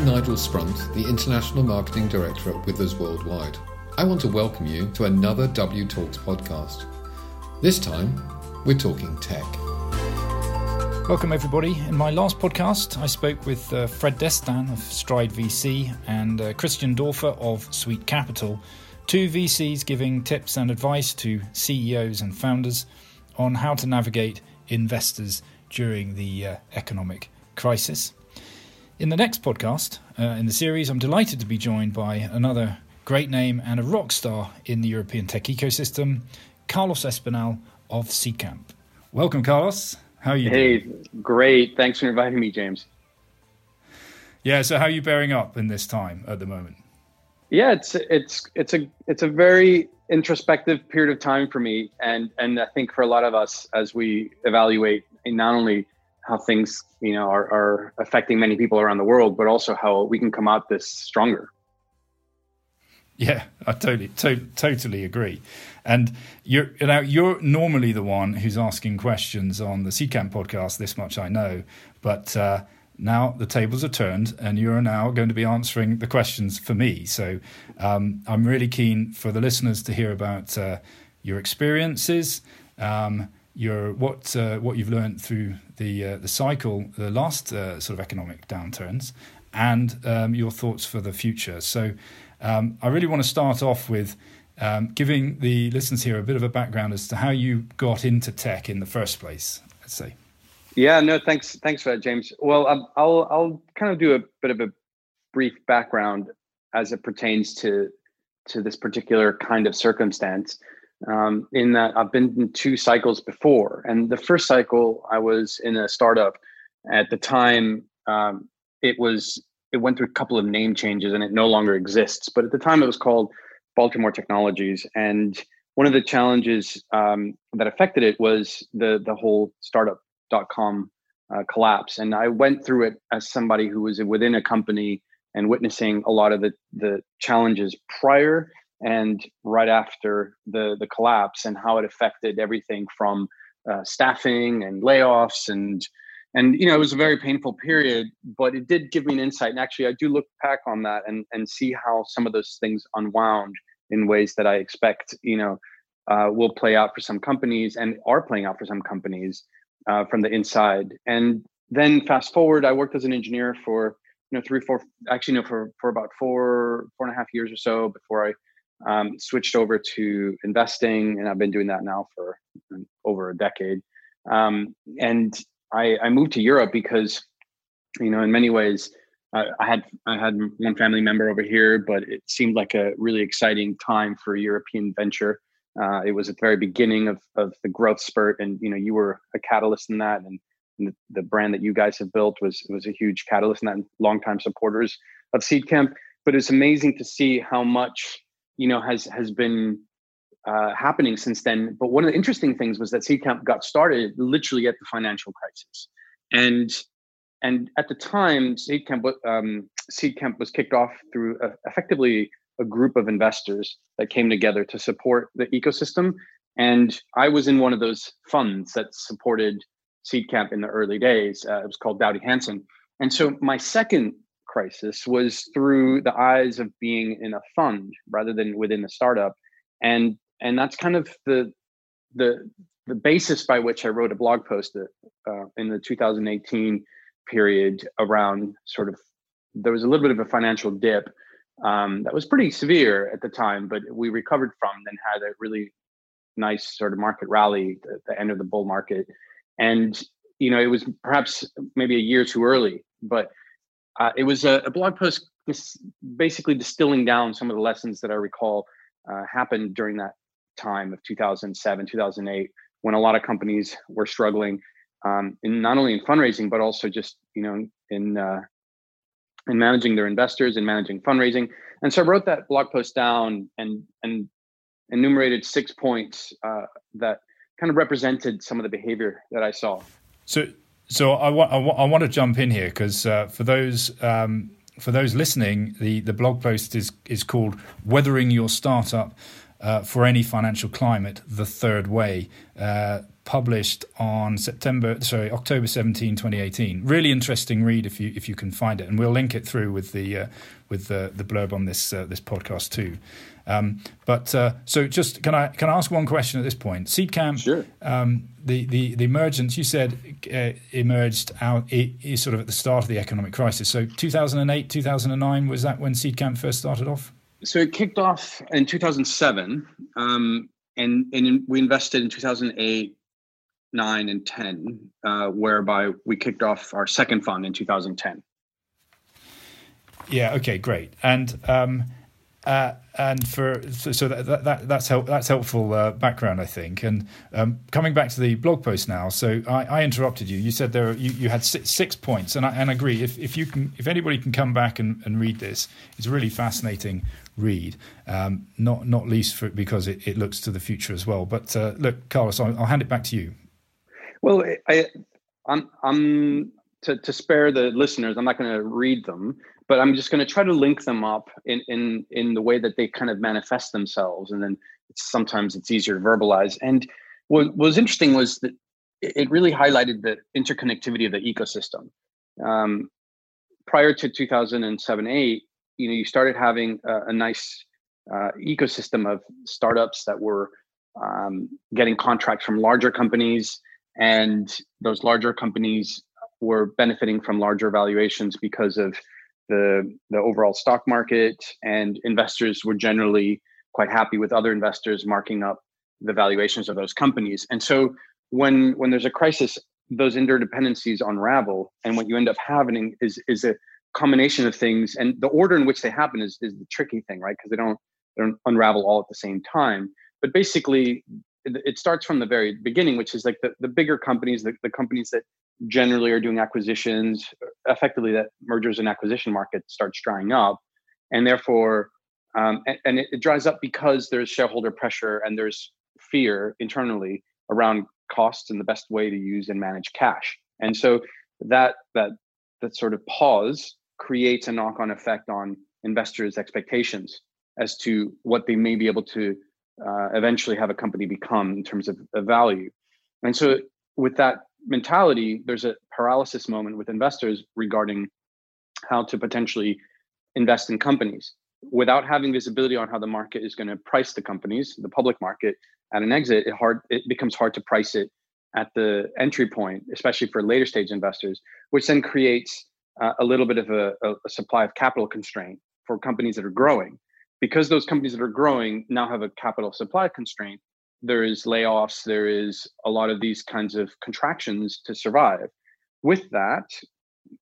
I'm Nigel Sprunt, the International Marketing Director at Withers Worldwide. I want to welcome you to another W Talks podcast. This time, we're talking tech. Welcome, everybody. In my last podcast, I spoke with uh, Fred Destin of Stride VC and uh, Christian Dorfer of Sweet Capital, two VCs giving tips and advice to CEOs and founders on how to navigate investors during the uh, economic crisis. In the next podcast uh, in the series, I'm delighted to be joined by another great name and a rock star in the European tech ecosystem, Carlos Espinal of Seedcamp. Welcome, Carlos. How are you? Hey, doing? great. Thanks for inviting me, James. Yeah. So, how are you bearing up in this time at the moment? Yeah, it's it's it's a it's a very introspective period of time for me, and and I think for a lot of us as we evaluate not only how things you know are, are affecting many people around the world, but also how we can come out this stronger. Yeah, I totally, to- totally agree. And you're you know you're normally the one who's asking questions on the Seedcamp podcast. This much I know, but uh, now the tables are turned, and you're now going to be answering the questions for me. So um, I'm really keen for the listeners to hear about uh, your experiences, um, your what uh, what you've learned through the uh, the cycle, the last uh, sort of economic downturns, and um, your thoughts for the future. So. Um, I really want to start off with um, giving the listeners here a bit of a background as to how you got into tech in the first place. Let's say. Yeah, no, thanks, thanks for that, James. Well, um, I'll I'll kind of do a bit of a brief background as it pertains to to this particular kind of circumstance. Um, in that I've been in two cycles before, and the first cycle I was in a startup. At the time, um, it was it went through a couple of name changes, and it no longer exists. But at the time, it was called Baltimore Technologies, and one of the challenges um, that affected it was the the whole startup.com uh, collapse. And I went through it as somebody who was within a company and witnessing a lot of the the challenges prior and right after the the collapse and how it affected everything from uh, staffing and layoffs and and you know it was a very painful period but it did give me an insight. And actually i do look back on that and and see how some of those things unwound in ways that i expect you know uh, will play out for some companies and are playing out for some companies uh, from the inside. And then fast forward i worked as an engineer for you know three four actually no for for about four four and a half years or so before i um, switched over to investing and i've been doing that now for um, over a decade um, and I, I moved to Europe because, you know, in many ways, uh, I had I had one family member over here, but it seemed like a really exciting time for European venture. Uh, it was at the very beginning of of the growth spurt, and you know, you were a catalyst in that, and, and the, the, brand that you guys have built was was a huge catalyst in that. Longtime supporters of Seedcamp, but it's amazing to see how much you know has has been uh, happening since then. But one of the interesting things was that Seedcamp got started literally at the financial crisis, and and at the time, Seedcamp um, Seedcamp was kicked off through a, effectively a group of investors that came together to support the ecosystem. And I was in one of those funds that supported Seedcamp in the early days. Uh, it was called Doughty Hanson. And so my second crisis was through the eyes of being in a fund rather than within the startup. And and that's kind of the the the basis by which I wrote a blog post uh, in the 2018 period around sort of there was a little bit of a financial dip um, that was pretty severe at the time, but we recovered from. Then had a really nice sort of market rally at the end of the bull market, and you know it was perhaps maybe a year too early, but uh, it was a, a blog post basically distilling down some of the lessons that I recall uh, happened during that time of 2007, 2008, when a lot of companies were struggling, um, in not only in fundraising but also just you know in uh, in managing their investors and managing fundraising. And so I wrote that blog post down and and enumerated six points uh, that kind of represented some of the behavior that I saw. So, so I want I, I want to jump in here because uh, for those um, for those listening, the the blog post is is called "Weathering Your Startup." uh, for any financial climate the third way, uh, published on September, sorry, October 17, 2018. Really interesting read if you if you can find it, and we'll link it through with the uh, with the, the blurb on this uh, this podcast too. Um, but uh, so, just can I can I ask one question at this point? Seedcamp, sure. Um, the, the the emergence you said uh, emerged out is sort of at the start of the economic crisis. So, 2008, 2009 was that when Seedcamp first started off? So it kicked off in 2007, um, and and we invested in 2008, nine, and 10, uh, whereby we kicked off our second fund in 2010. Yeah. Okay. Great. And um, uh, and for so that, that that's help, that's helpful uh, background, I think. And um, coming back to the blog post now, so I, I interrupted you. You said there you, you had six, six, points, and I and I agree. If if you can, if anybody can come back and, and read this, it's a really fascinating read. Um, not not least for because it, it looks to the future as well. But uh, look, Carlos, I'll, I'll, hand it back to you. Well, I, I'm I'm to to spare the listeners. I'm not going to read them but I'm just going to try to link them up in in in the way that they kind of manifest themselves, and then it's, sometimes it's easier to verbalize. And what, was interesting was that it really highlighted the interconnectivity of the ecosystem. Um, prior to 2007 8, you know, you started having a, a nice uh, ecosystem of startups that were um, getting contracts from larger companies, and those larger companies were benefiting from larger valuations because of the the overall stock market, and investors were generally quite happy with other investors marking up the valuations of those companies. And so when when there's a crisis, those interdependencies unravel, and what you end up having is is a combination of things, and the order in which they happen is is the tricky thing, right? Because they don't they don't unravel all at the same time. But basically, it, starts from the very beginning, which is like the, the bigger companies, the, the companies that generally are doing acquisitions effectively that mergers and acquisition market starts drying up. And therefore um, and, and it, it, dries up because there's shareholder pressure and there's fear internally around costs and the best way to use and manage cash. And so that that that sort of pause creates a knock-on effect on investors expectations as to what they may be able to uh, eventually have a company become in terms of, value and so with that mentality, there's a paralysis moment with investors regarding how to potentially invest in companies without having visibility on how the market is going to price the companies, the public market at an exit. It hard it becomes hard to price it at the entry point, especially for later stage investors, which then creates uh, a little bit of a, a supply of capital constraint for companies that are growing. Because those companies that are growing now have a capital supply constraint, there is layoffs, there is a lot of these kinds of contractions to survive. With that,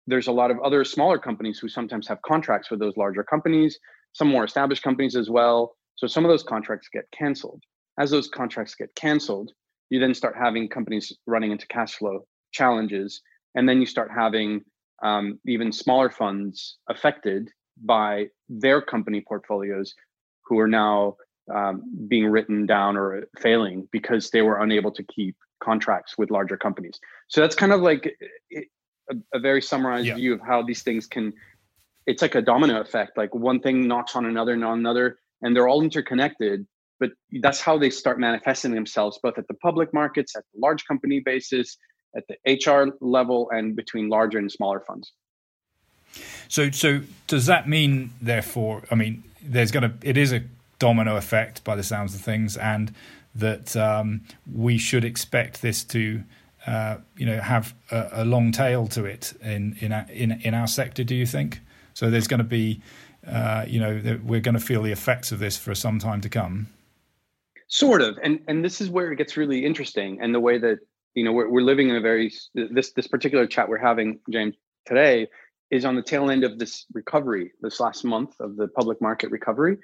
there's a lot of other smaller companies who sometimes have contracts with those larger companies, some more established companies as well. So some of those contracts get canceled. As those contracts get canceled, you then start having companies running into cash flow challenges. And then you start having um, even smaller funds affected by their company portfolios who are now um, being written down or failing because they were unable to keep contracts with larger companies. So that's kind of like a, a very summarized yeah. view of how these things can. It's like a domino effect. Like one thing knocks on another and on another, and they're all interconnected. But that's how they start manifesting themselves, both at the public markets, at the large company basis, at the HR level, and between larger and smaller funds. So, so does that mean, therefore? I mean, there's going to. It is a domino effect by the sounds of things, and that um, we should expect this to, uh, you know, have a, a, long tail to it in in in in our sector. Do you think? So there's going to be, uh, you know, we're going to feel the effects of this for some time to come. Sort of, and and this is where it gets really interesting, and the way that you know we're we're living in a very this this particular chat we're having, James, today is on the tail end of this recovery, this last month of the public market recovery.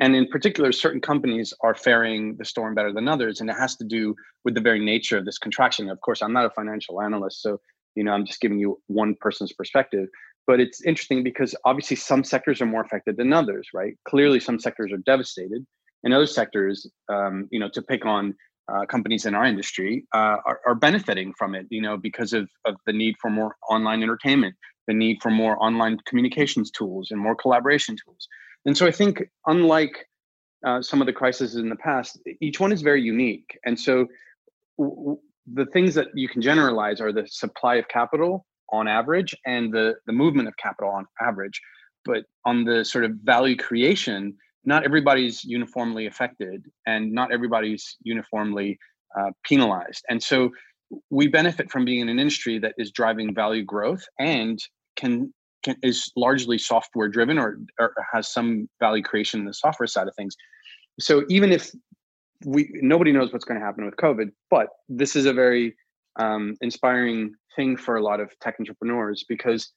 And in particular, certain companies are faring the storm better than others. And it has to do with the very nature of this contraction. Of course, I'm not a financial analyst. So, you know, I'm just giving you one person's perspective. But it's interesting because obviously some sectors are more affected than others, right? Clearly, some sectors are devastated. And other sectors, um, you know, to pick on uh, companies in our industry, uh, are, are benefiting from it, you know, because of, of the need for more online entertainment, the need for more online communications tools and more collaboration tools. And so I think, unlike uh, some of the crises in the past, each one is very unique. And so w- the things that you can generalize are the supply of capital on average and the the movement of capital on average but on the sort of value creation not everybody's uniformly affected and not everybody's uniformly uh, penalized and so we benefit from being in an industry that is driving value growth and can, can is largely software driven or, or has some value creation in the software side of things. So even if we nobody knows what's going to happen with covid but this is a very um, inspiring thing for a lot of tech entrepreneurs because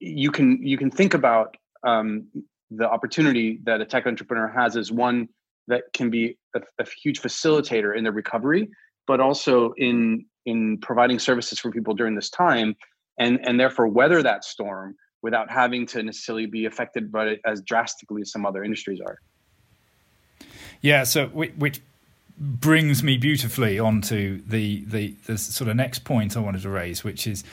you can you can think about um, the opportunity that a tech entrepreneur has as one that can be a, a huge facilitator in the recovery but also in in providing services for people during this time and and therefore weather that storm without having to necessarily be affected by it as drastically as some other industries are yeah so which brings me beautifully onto the, the the sort of next point I wanted to raise, which is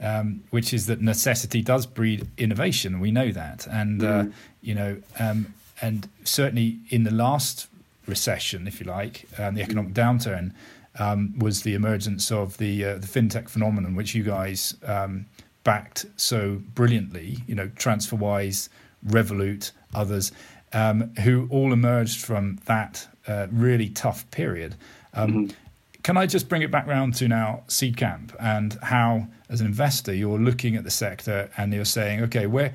um, which is that necessity does breed innovation. We know that, and mm. uh, mm-hmm. you know, um, and certainly in the last recession, if you like, um, the economic downturn um, was the emergence of the uh, the fintech phenomenon, which you guys um, backed so brilliantly. You know, TransferWise, Revolut, others. Um, who all emerged from that uh, really tough period. Um, mm-hmm. Can I just bring it back round to now Seedcamp and how, as an investor, you're looking at the sector and you're saying, okay, where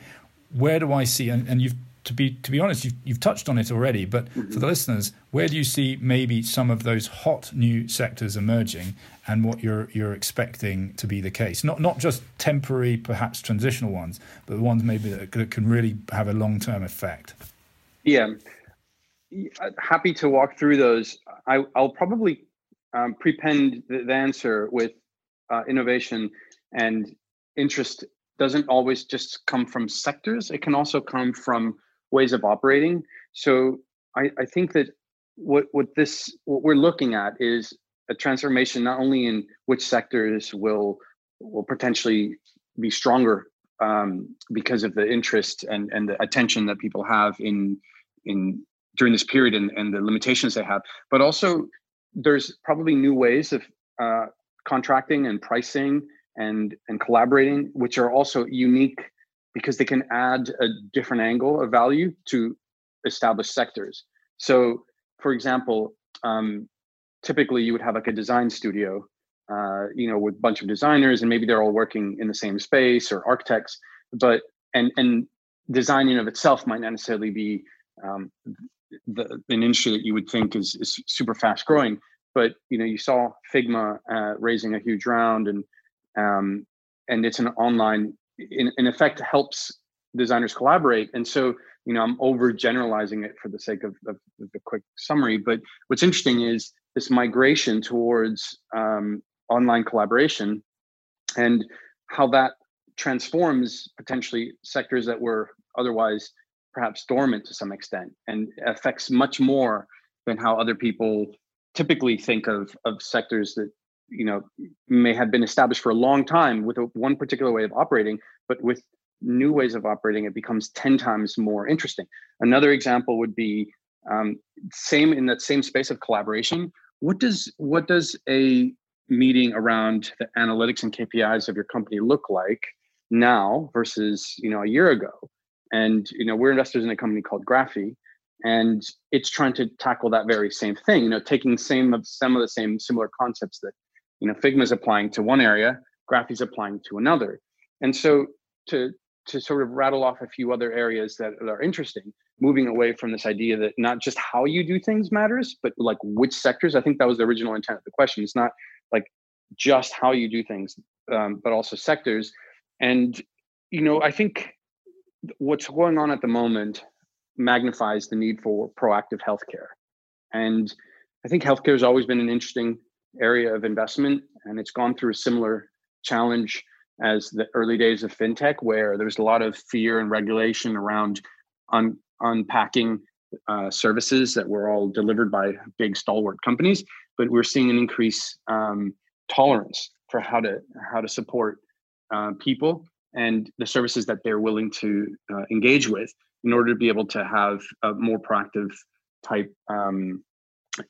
where do I see? And, and you've to be to be honest, you've, you've touched on it already. But mm-hmm. for the listeners, where do you see maybe some of those hot new sectors emerging, and what you're you're expecting to be the case? Not not just temporary, perhaps transitional ones, but the ones maybe that, that can really have a long term effect. Yeah, happy to walk through those. I, will probably um, prepend the, the, answer with uh, innovation and interest doesn't always just come from sectors. It can also come from ways of operating. So I, I think that what what this what we're looking at is a transformation not only in which sectors will will potentially be stronger um, because of the interest and and the attention that people have in in during this period and, and the limitations they have. But also, there's probably new ways of uh, contracting and pricing and and collaborating, which are also unique because they can add a different angle of value to established sectors. So, for example, um, typically you would have like a design studio, uh, you know, with a bunch of designers, and maybe they're all working in the same space or architects, but and and design in of itself might not necessarily be um, the, an industry that you would think is, is super fast growing. But you know, you saw Figma uh, raising a huge round, and um, and it's an online, in, in effect, helps designers collaborate. And so, you know, I'm over generalizing it for the sake of, of, of the quick summary. But what's interesting is this migration towards um, online collaboration, and how that transforms potentially sectors that were otherwise perhaps dormant to some extent and affects much more than how other people typically think of of sectors that you know may have been established for a long time with a, one particular way of operating but with new ways of operating it becomes 10 times more interesting another example would be um, same in that same space of collaboration what does what does a meeting around the analytics and kpis of your company look like now versus you know a year ago and you know, we're investors in a company called Graphy, and it's trying to tackle that very same thing. You know, taking same of some of the same similar concepts that you know Figma is applying to one area, Graphy is applying to another. And so to to sort of rattle off a few other areas that are interesting, moving away from this idea that not just how you do things matters, but like which sectors. I think that was the original intent of the question. It's not like just how you do things, um, but also sectors. And you know, I think what's going on at the moment magnifies the need for proactive healthcare. And I think healthcare has always been an interesting area of investment, and it's gone through a similar challenge as the early days of fintech, where there's a lot of fear and regulation around un- unpacking uh, services that were all delivered by big stalwart companies. But we're seeing an increase um, tolerance for how to how to support uh, people and the services that they're willing to uh, engage with in order to be able to have a more proactive type um,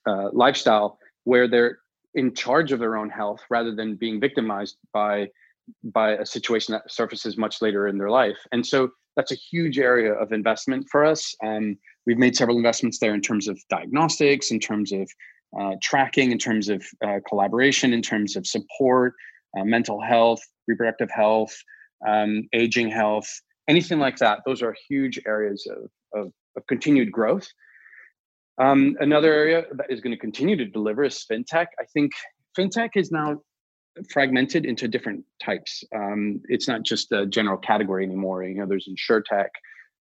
uh, lifestyle where they're in charge of their own health rather than being victimized by by a situation that surfaces much later in their life. And so that's a huge area of investment for us. And we've made several investments there in terms of diagnostics, in terms of uh, tracking, in terms of uh, collaboration, in terms of support, uh, mental health, reproductive health, um, aging health, anything like that. Those are huge areas of, of, of continued growth. Um, another area that is going to continue to deliver is fintech. I think fintech is now fragmented into different types. Um, it's not just a general category anymore. You know, there's insurtech.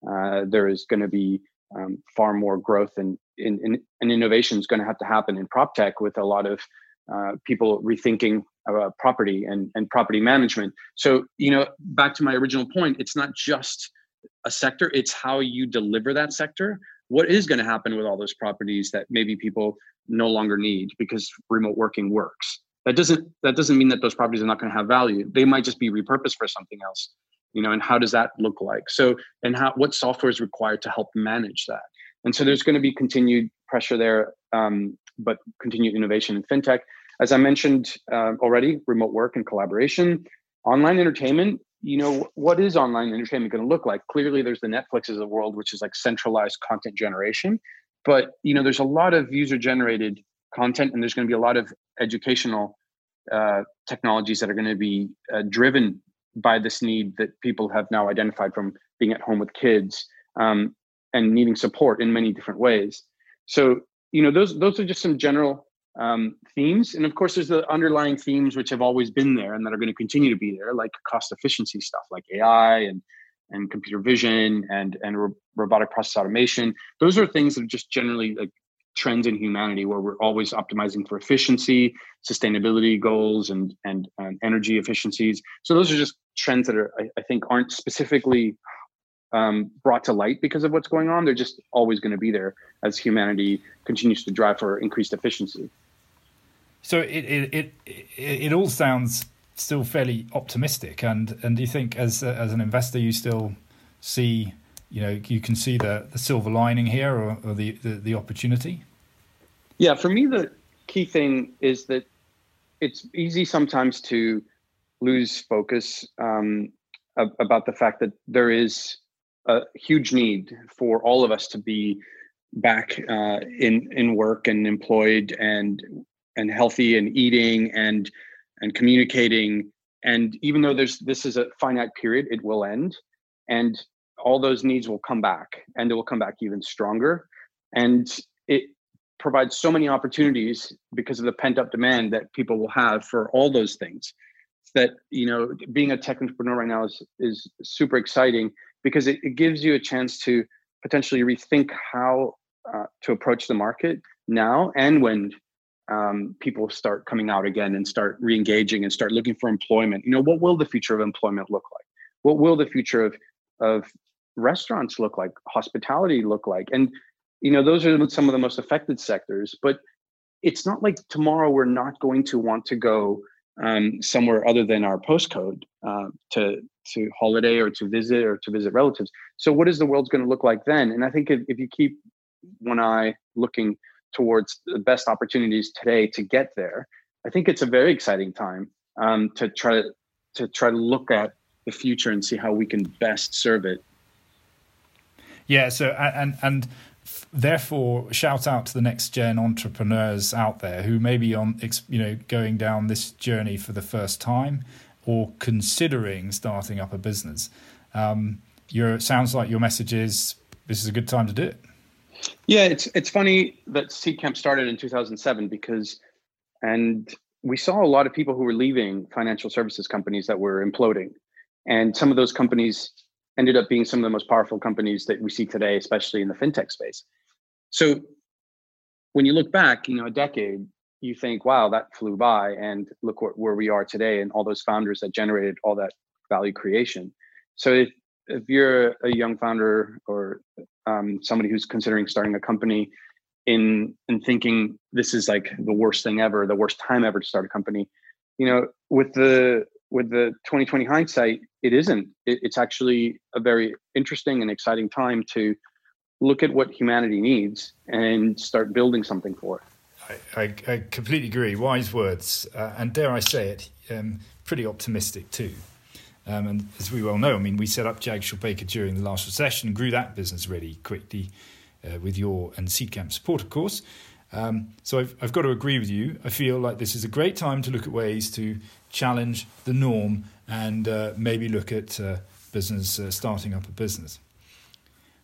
Uh, there is going to be um, far more growth and, in, in, and innovation is going to have to happen in prop tech with a lot of uh, people rethinking uh, property and, and property management. So, you know, back to my original point, it's not just a sector, it's how you deliver that sector. What is going to happen with all those properties that maybe people no longer need because remote working works? That doesn't that doesn't mean that those properties are not going to have value. They might just be repurposed for something else. You know, and how does that look like? So, and how what software is required to help manage that? And so, there's going to be continued pressure there, um, but continued innovation in fintech. As I mentioned uh, already, remote work and collaboration, online entertainment. You know, what is online entertainment going to look like? Clearly, there's the Netflixes of the world, which is like centralized content generation. But you know, there's a lot of user generated content, and there's going to be a lot of educational uh, technologies that are going to be uh, driven by this need that people have now identified from being at home with kids um, and needing support in many different ways. So, you know, those those are just some general um, themes. And of course, there's the underlying themes which have always been there and that are going to continue to be there, like cost efficiency stuff, like AI and and computer vision and and ro- robotic process automation. Those are things that are just generally like trends in humanity where we're always optimizing for efficiency, sustainability goals, and and, and energy efficiencies. So those are just trends that are I, I think aren't specifically um, brought to light because of what's going on. They're just always going to be there as humanity continues to drive for increased efficiency. So it it it, it all sounds still fairly optimistic, and and do you think as as an investor you still see you know you can see the the silver lining here or, or the, the the opportunity? Yeah, for me the key thing is that it's easy sometimes to lose focus um, about the fact that there is a huge need for all of us to be back uh, in in work and employed and and healthy and eating and and communicating. And even though there's this is a finite period it will end. And all those needs will come back and it will come back even stronger. And it provides so many opportunities because of the pent up demand that people will have for all those things. That you know being a tech entrepreneur right now is is super exciting because it, it gives you a chance to potentially rethink how uh, to approach the market now and when um, people start coming out again and start re-engaging and start looking for employment. You know what will the future of employment look like? What will the future of of restaurants look like? Hospitality look like? And you know those are some of the most affected sectors but it's not like tomorrow we're not going to want to go um, somewhere other than our postcode uh, to to holiday or to visit or to visit relatives. So, what is the world going to look like then? And I think if, if you keep one eye looking towards the best opportunities today to get there, I think it's a very exciting time um, to try to to try to look at the future and see how we can best serve it. Yeah. So and and therefore shout out to the next gen entrepreneurs out there who may be on you know going down this journey for the first time or considering starting up a business. Um, your sounds like your message is this is a good time to do it. Yeah it's it's funny that seedcamp started in 2007 because and we saw a lot of people who were leaving financial services companies that were imploding. And some of those companies ended up being some of the most powerful companies that we see today, especially in the fintech space. So when you look back, you know, a decade, you think, wow, that flew by, and look what, where we are today, and all those founders that generated all that value creation. So if if you're a young founder or um, somebody who's considering starting a company, in in thinking this is like the worst thing ever, the worst time ever to start a company, you know, with the with the 2020 hindsight, it isn't. It, it's actually a very interesting and exciting time to look at what humanity needs and start building something for it. I, I, completely agree. Wise words, uh, and dare I say it, um, pretty optimistic too. Um, and as we well know, I mean, we set up Jag Shaw Baker during the last recession and grew that business really quickly uh, with your and Seedcamp support, of course. Um, so I've, I've got to agree with you. I feel like this is a great time to look at ways to challenge the norm and uh, maybe look at uh, business uh, starting up a business.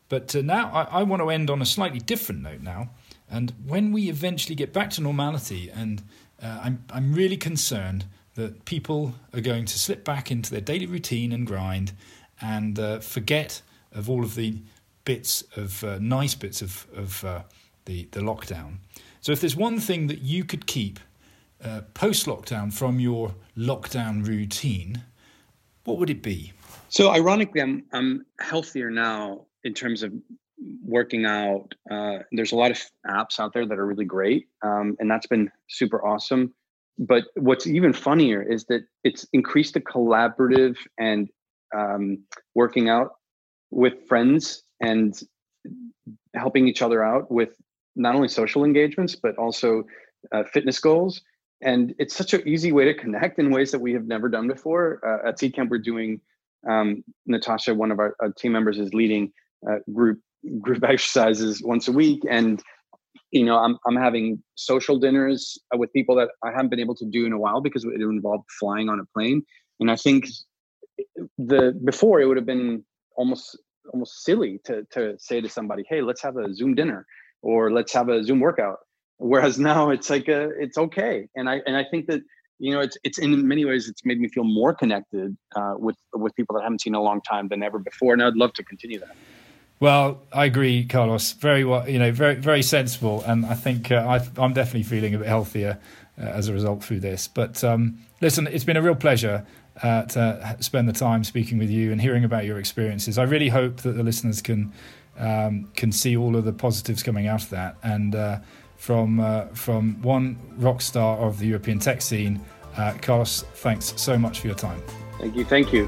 But uh, now I, I, want to end on a slightly different note now. And when we eventually get back to normality, and uh, I'm I'm really concerned that people are going to slip back into their daily routine and grind and uh, forget of all of the bits of uh, nice bits of, of uh, the, the lockdown. So, if there's one thing that you could keep uh, post lockdown from your lockdown routine, what would it be? So, ironically, I'm, I'm healthier now in terms of working out. Uh, there's a lot of apps out there that are really great, um, and that's been super awesome but what's even funnier is that it's increased the collaborative and um, working out with friends and helping each other out with not only social engagements but also uh, fitness goals and it's such an easy way to connect in ways that we have never done before uh, at Seedcamp we're doing um, natasha one of our, our, team members is leading uh, group group exercises once a week and you know, I'm I'm having social dinners uh, with people that I haven't been able to do in a while because it involved flying on a plane. And I think the before it would have been almost almost silly to to say to somebody, "Hey, let's have a Zoom dinner," or "Let's have a Zoom workout." Whereas now it's like a, it's okay, and I and I think that you know it's it's in many ways it's made me feel more connected uh, with with people that I haven't seen in a long time than ever before, and I'd love to continue that. Well, I agree, Carlos. Very well, you know, very very sensible, and I think uh, I, am definitely feeling a bit healthier uh, as a result through this. But um, listen, it's been a real pleasure uh, to spend the time speaking with you and hearing about your experiences. I really hope that the listeners can um, can see all of the positives coming out of that, and uh, from uh, from one rock star of the European tech scene, uh, Carlos. Thanks so much for your time. Thank you. Thank you.